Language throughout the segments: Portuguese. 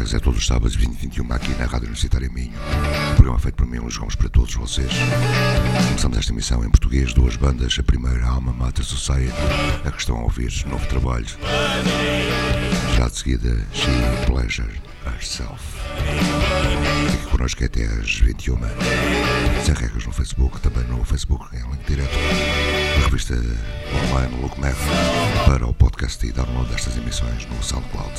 É todos os sábados, 20 e 21, aqui na Rádio Universitária Minho. Um programa feito por mim, Luís Gomes, para todos vocês. Começamos esta emissão em português, duas bandas. A primeira, Alma Mater Society, a que estão a ouvir, novo trabalho. Já de seguida, She Pleasure Herself. Fique connosco até às 21. Sem regras no Facebook, também no Facebook, em link direto. A revista online Look Math para o podcast e download destas emissões no SoundCloud.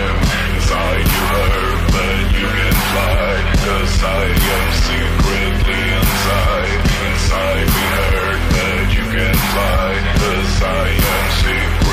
you can fly, cause I am secretly inside. Inside we hurt, but you can fly, cause I am secretly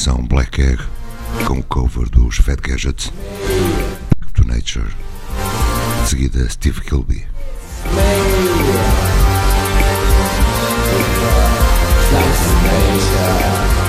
edição Black Egg com o cover dos Fat Gadget, Back to Nature, de seguida Steve Kilby. Nature.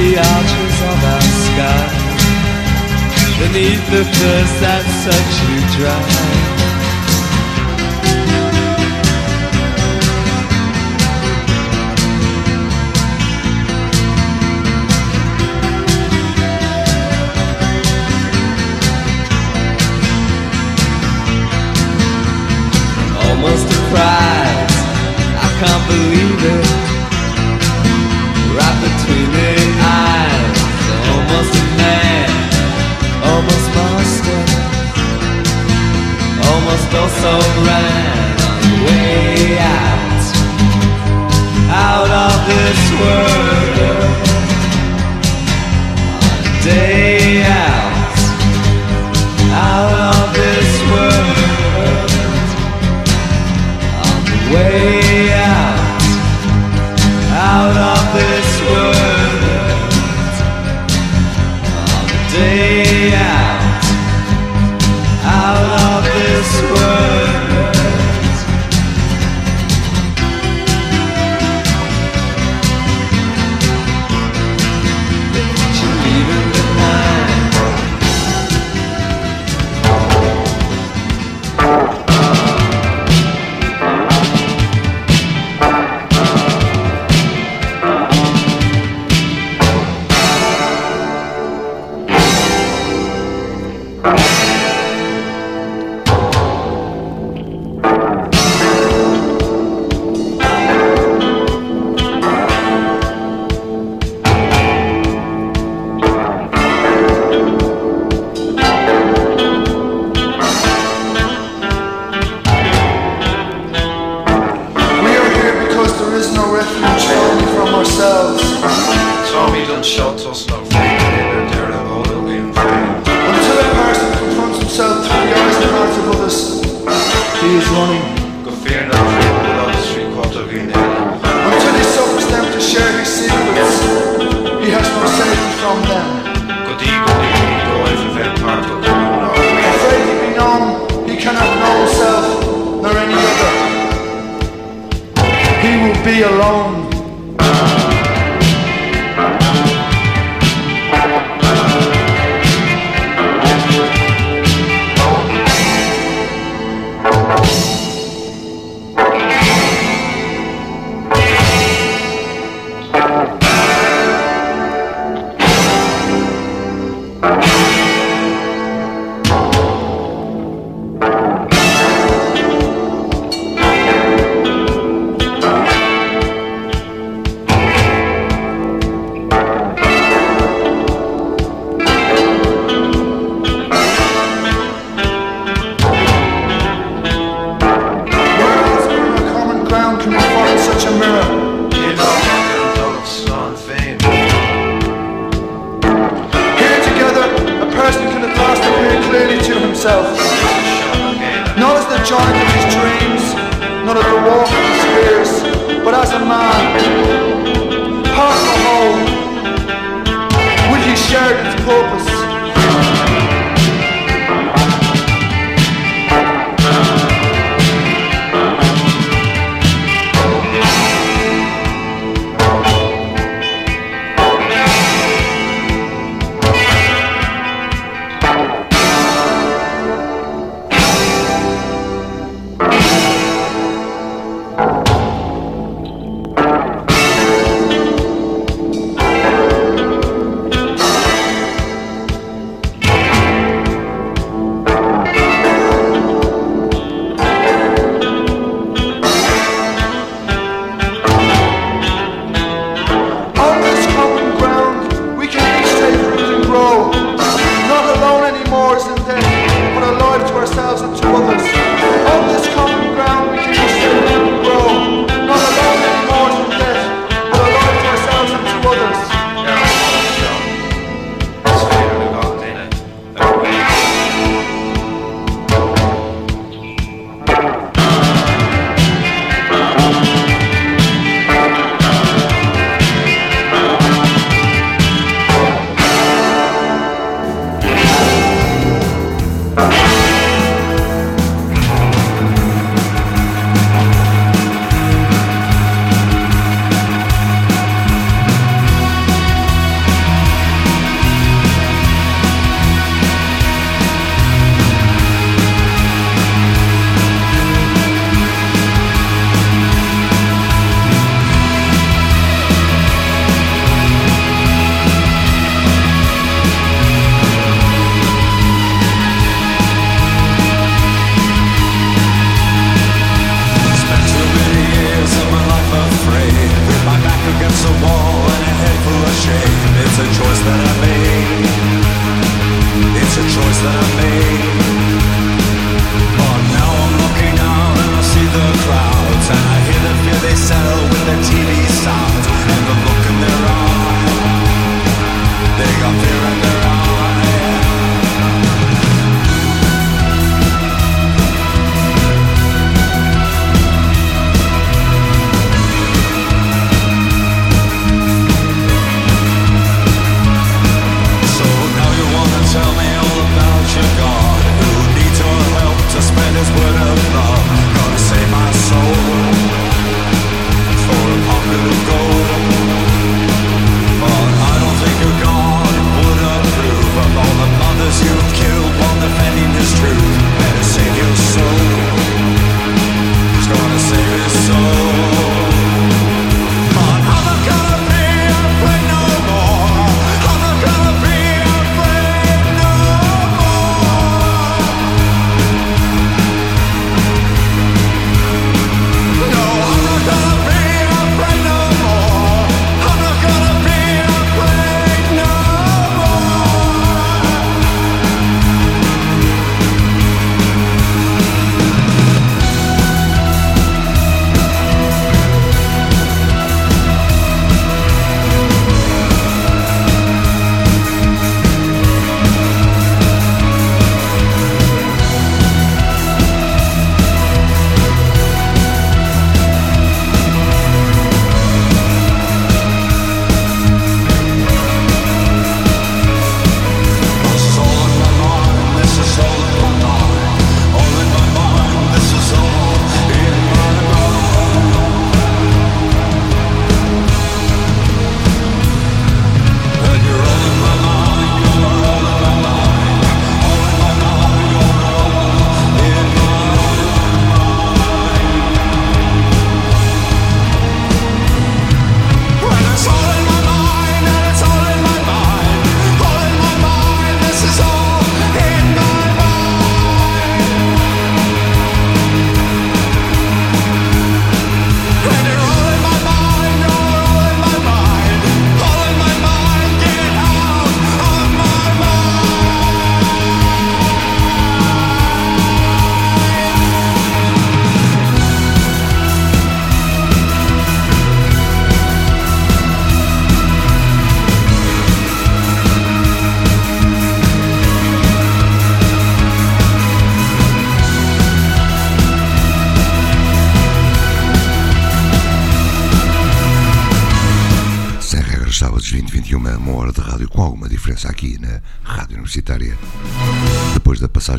the arches of our sky Beneath the thirst that sucks you dry Almost a prize, I can't believe it. right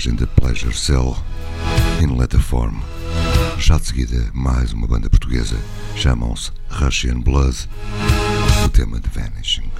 Passagem de Pleasure Cell in Letter Form, já de seguida mais uma banda portuguesa, chamam-se Russian Blood, o tema de Vanishing.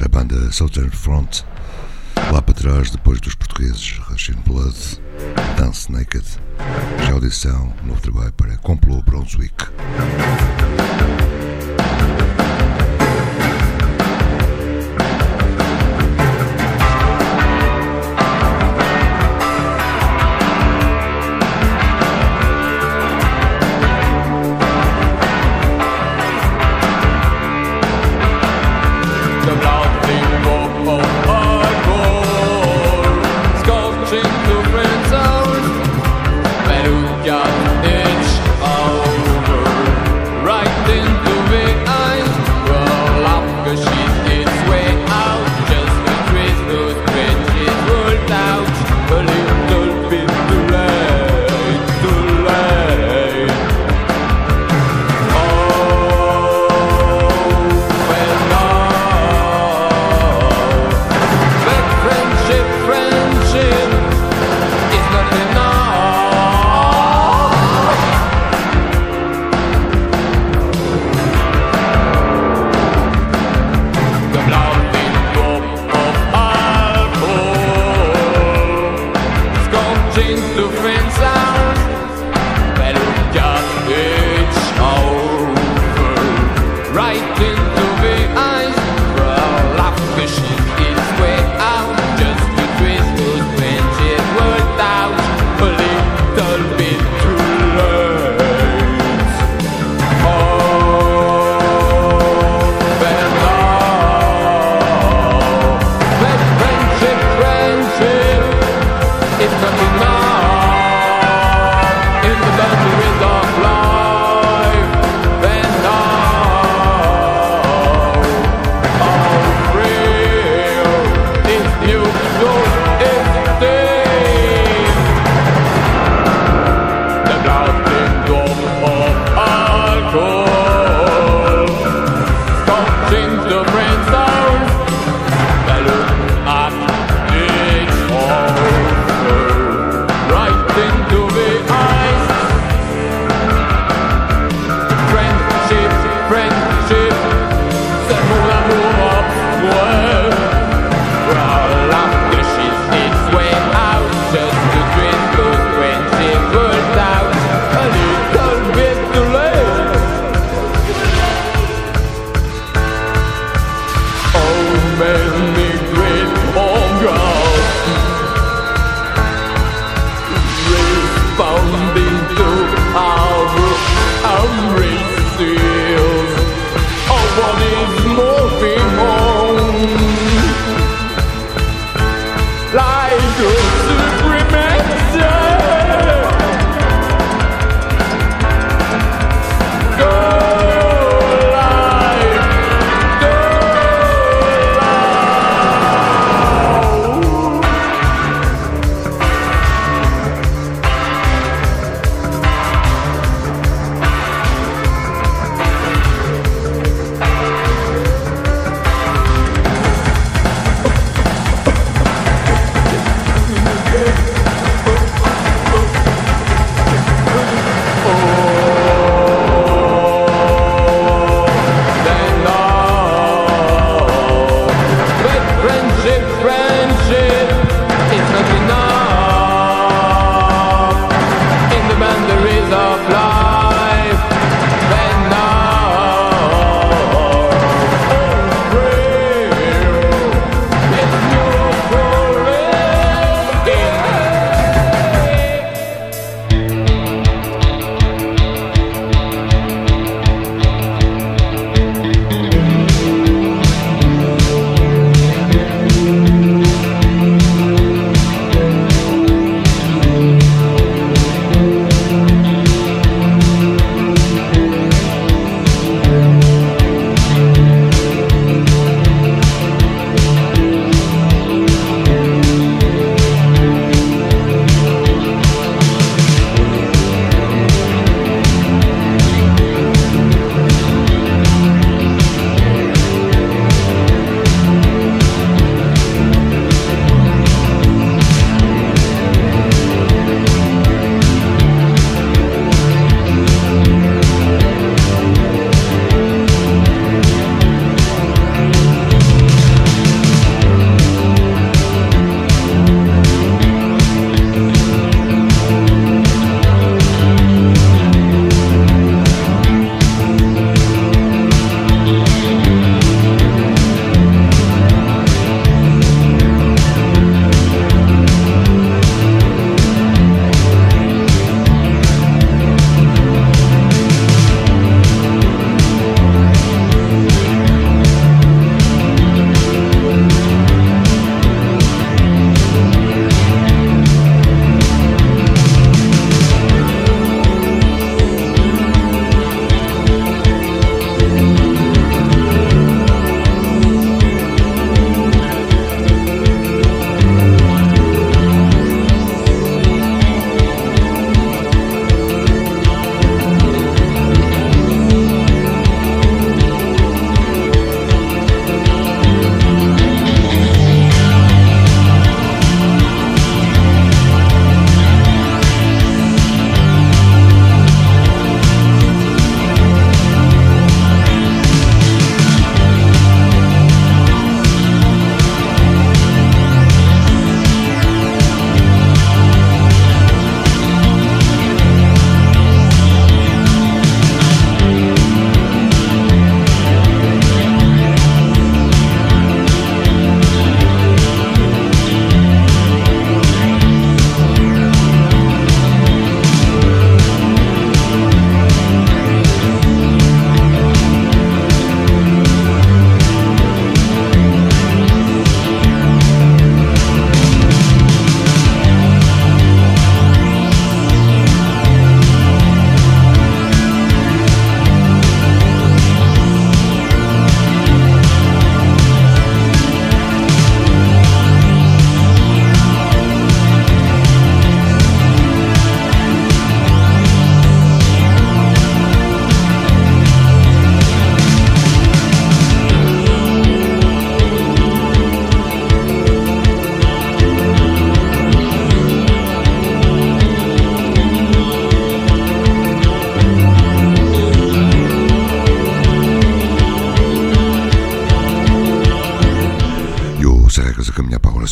A banda Southern Front, lá para trás, depois dos portugueses Rushing Blood, Dance Naked, já audição, novo trabalho para Complo Brunswick.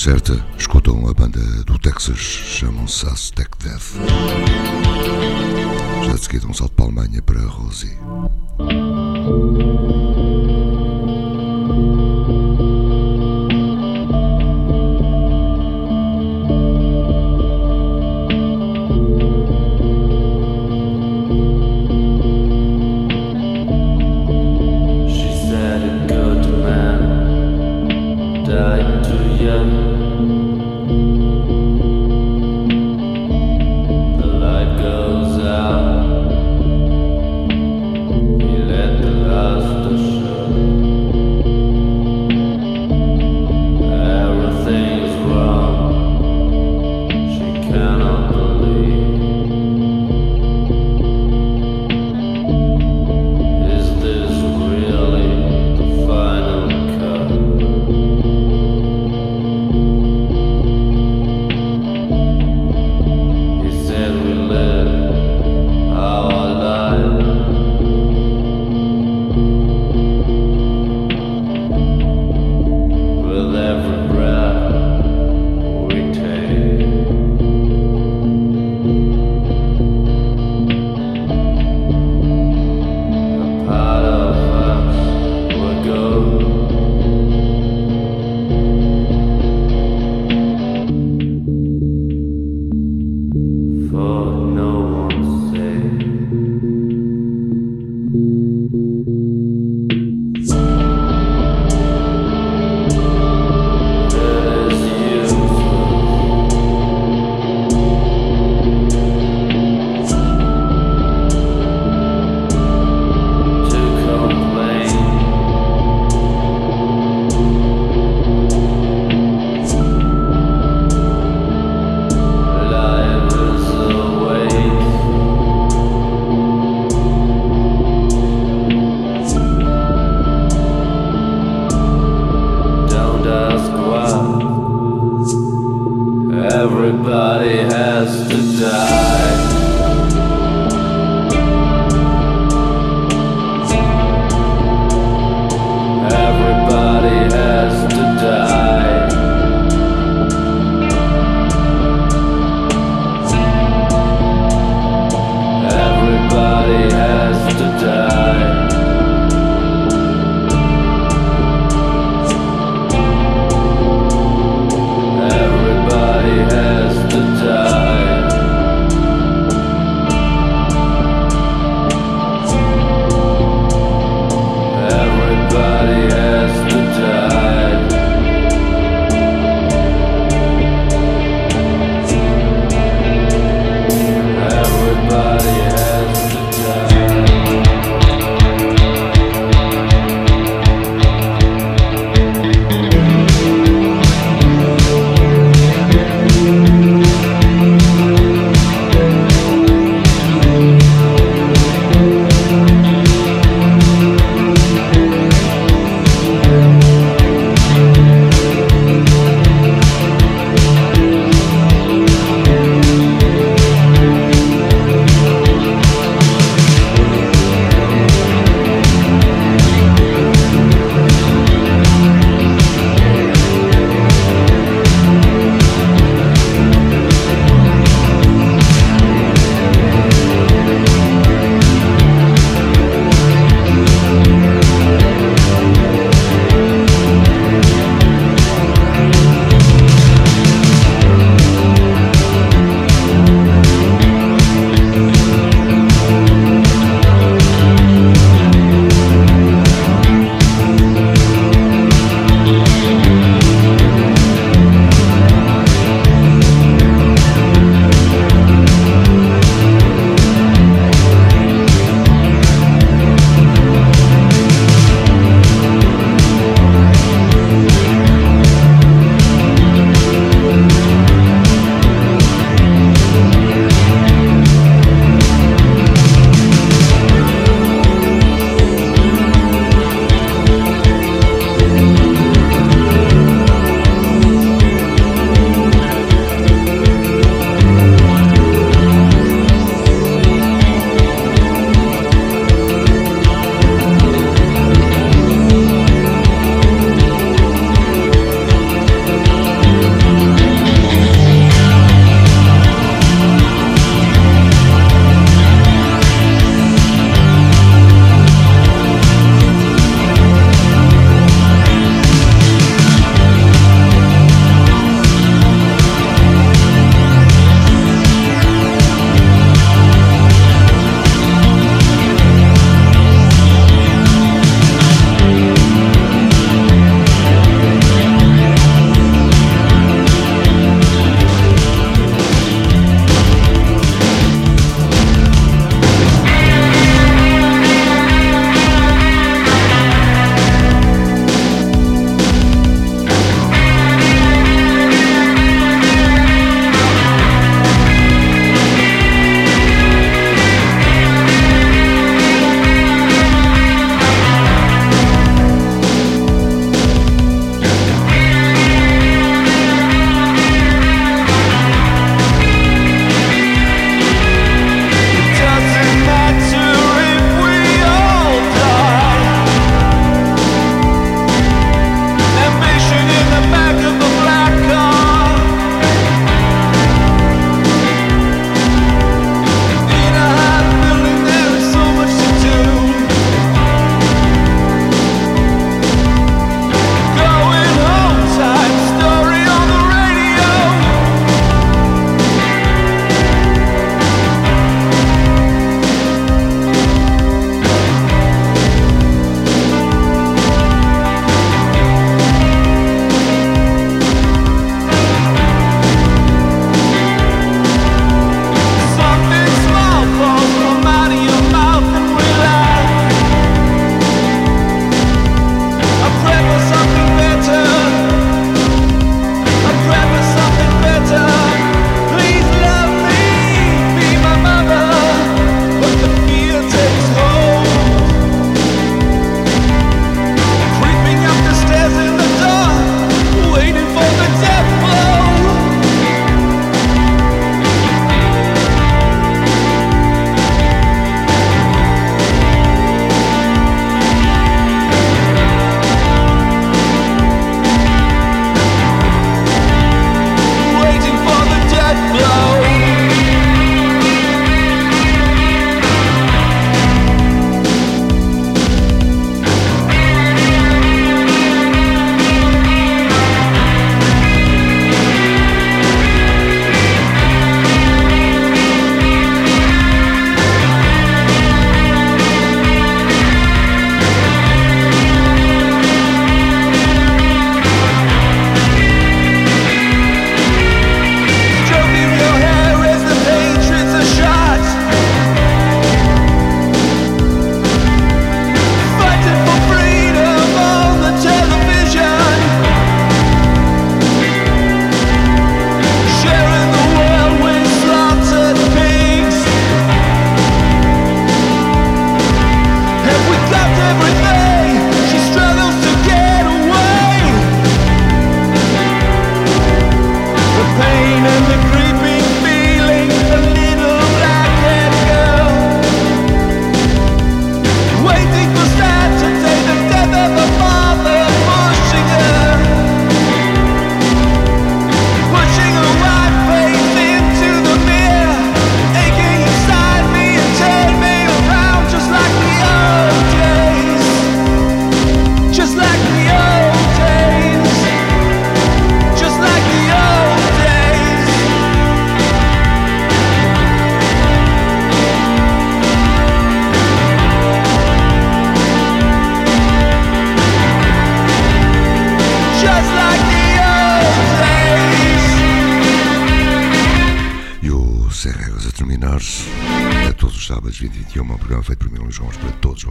Certa, escutam a banda do Texas, chamam-se Aztec Death. Já de seguida um salto para a Alemanha para a Rosie.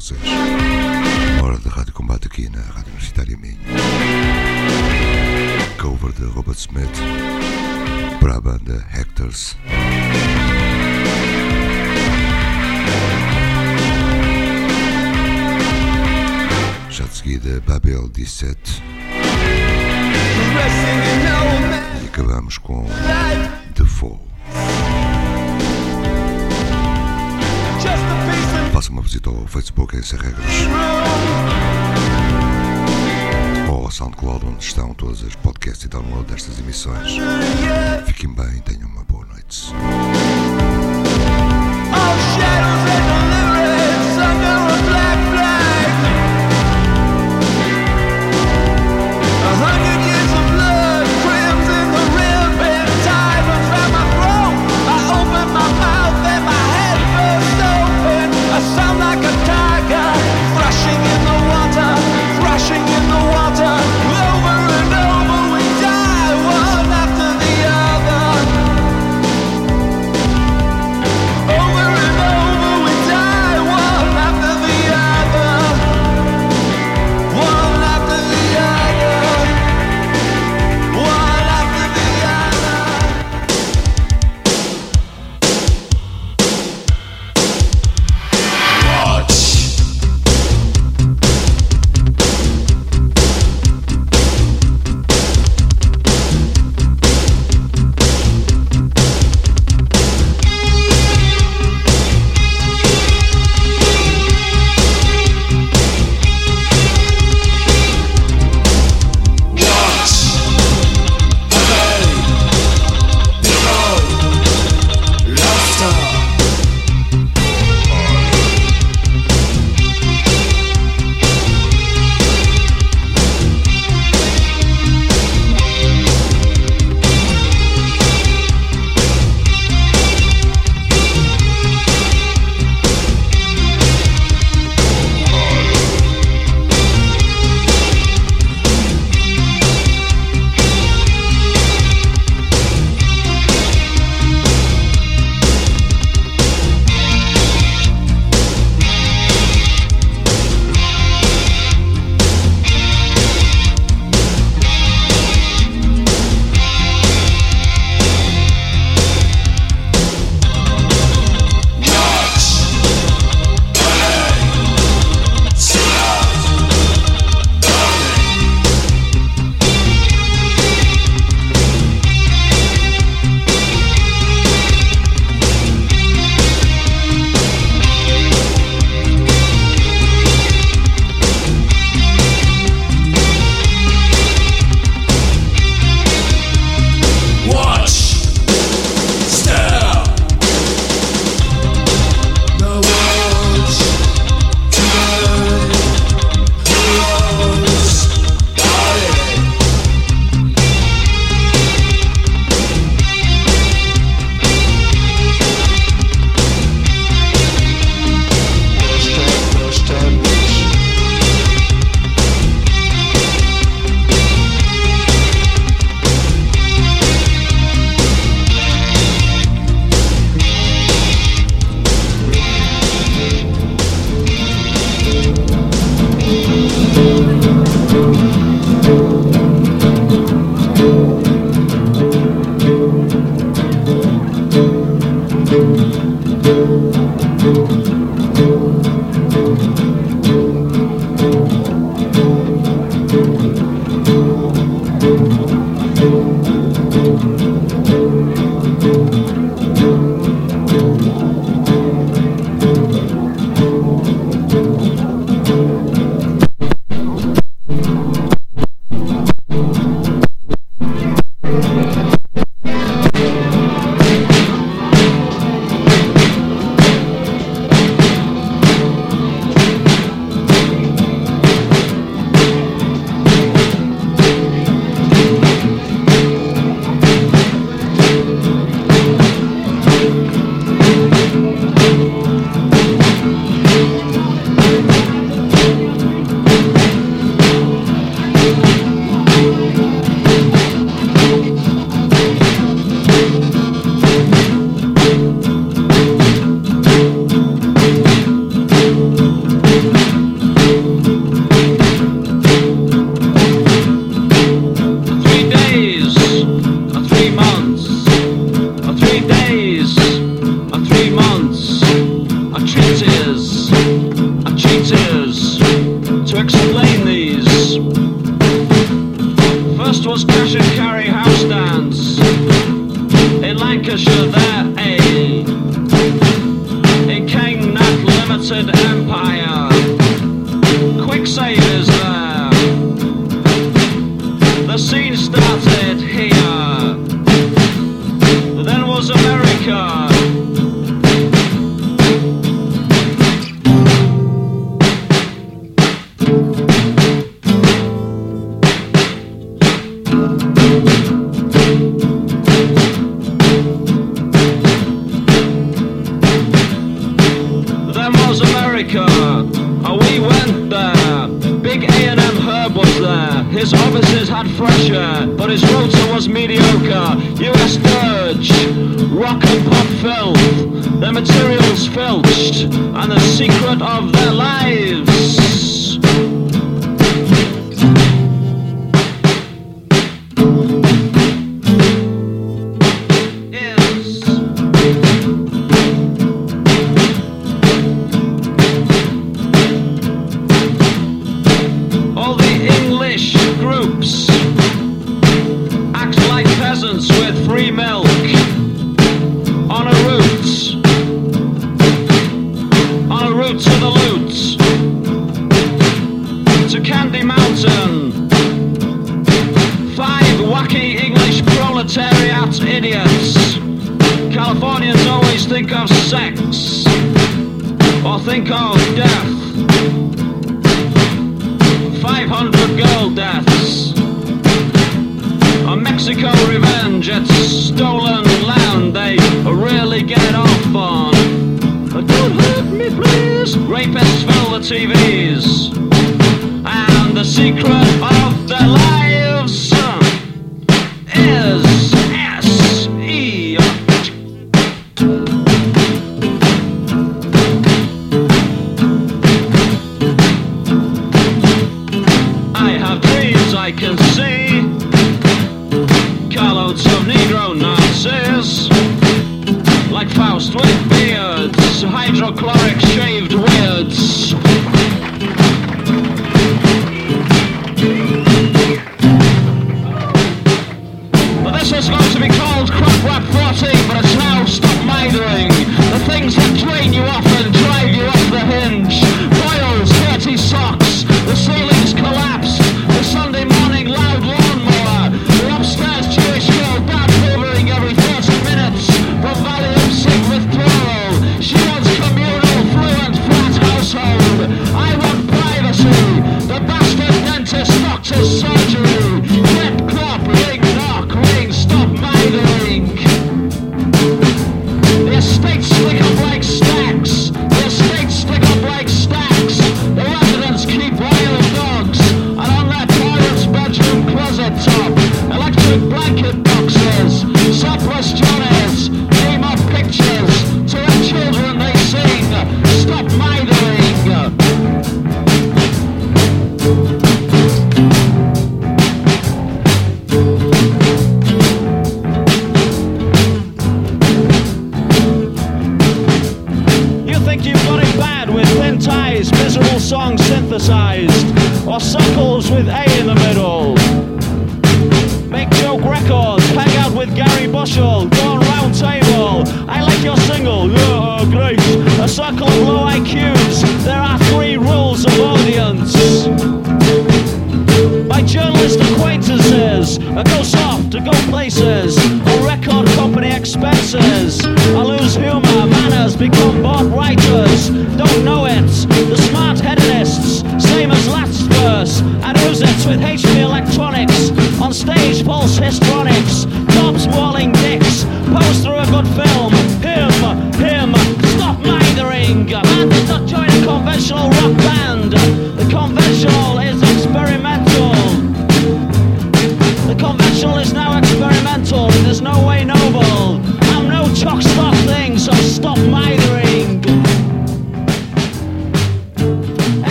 Uma hora de Rádio Combate aqui na Rádio Universitária Minho. Cover de Robert Smith para a banda Hectors. Já de seguida, Babel 17. E acabamos com Visita ao Facebook em Regras ou ao SoundCloud onde estão todas as podcasts e download destas emissões. Fiquem bem tenham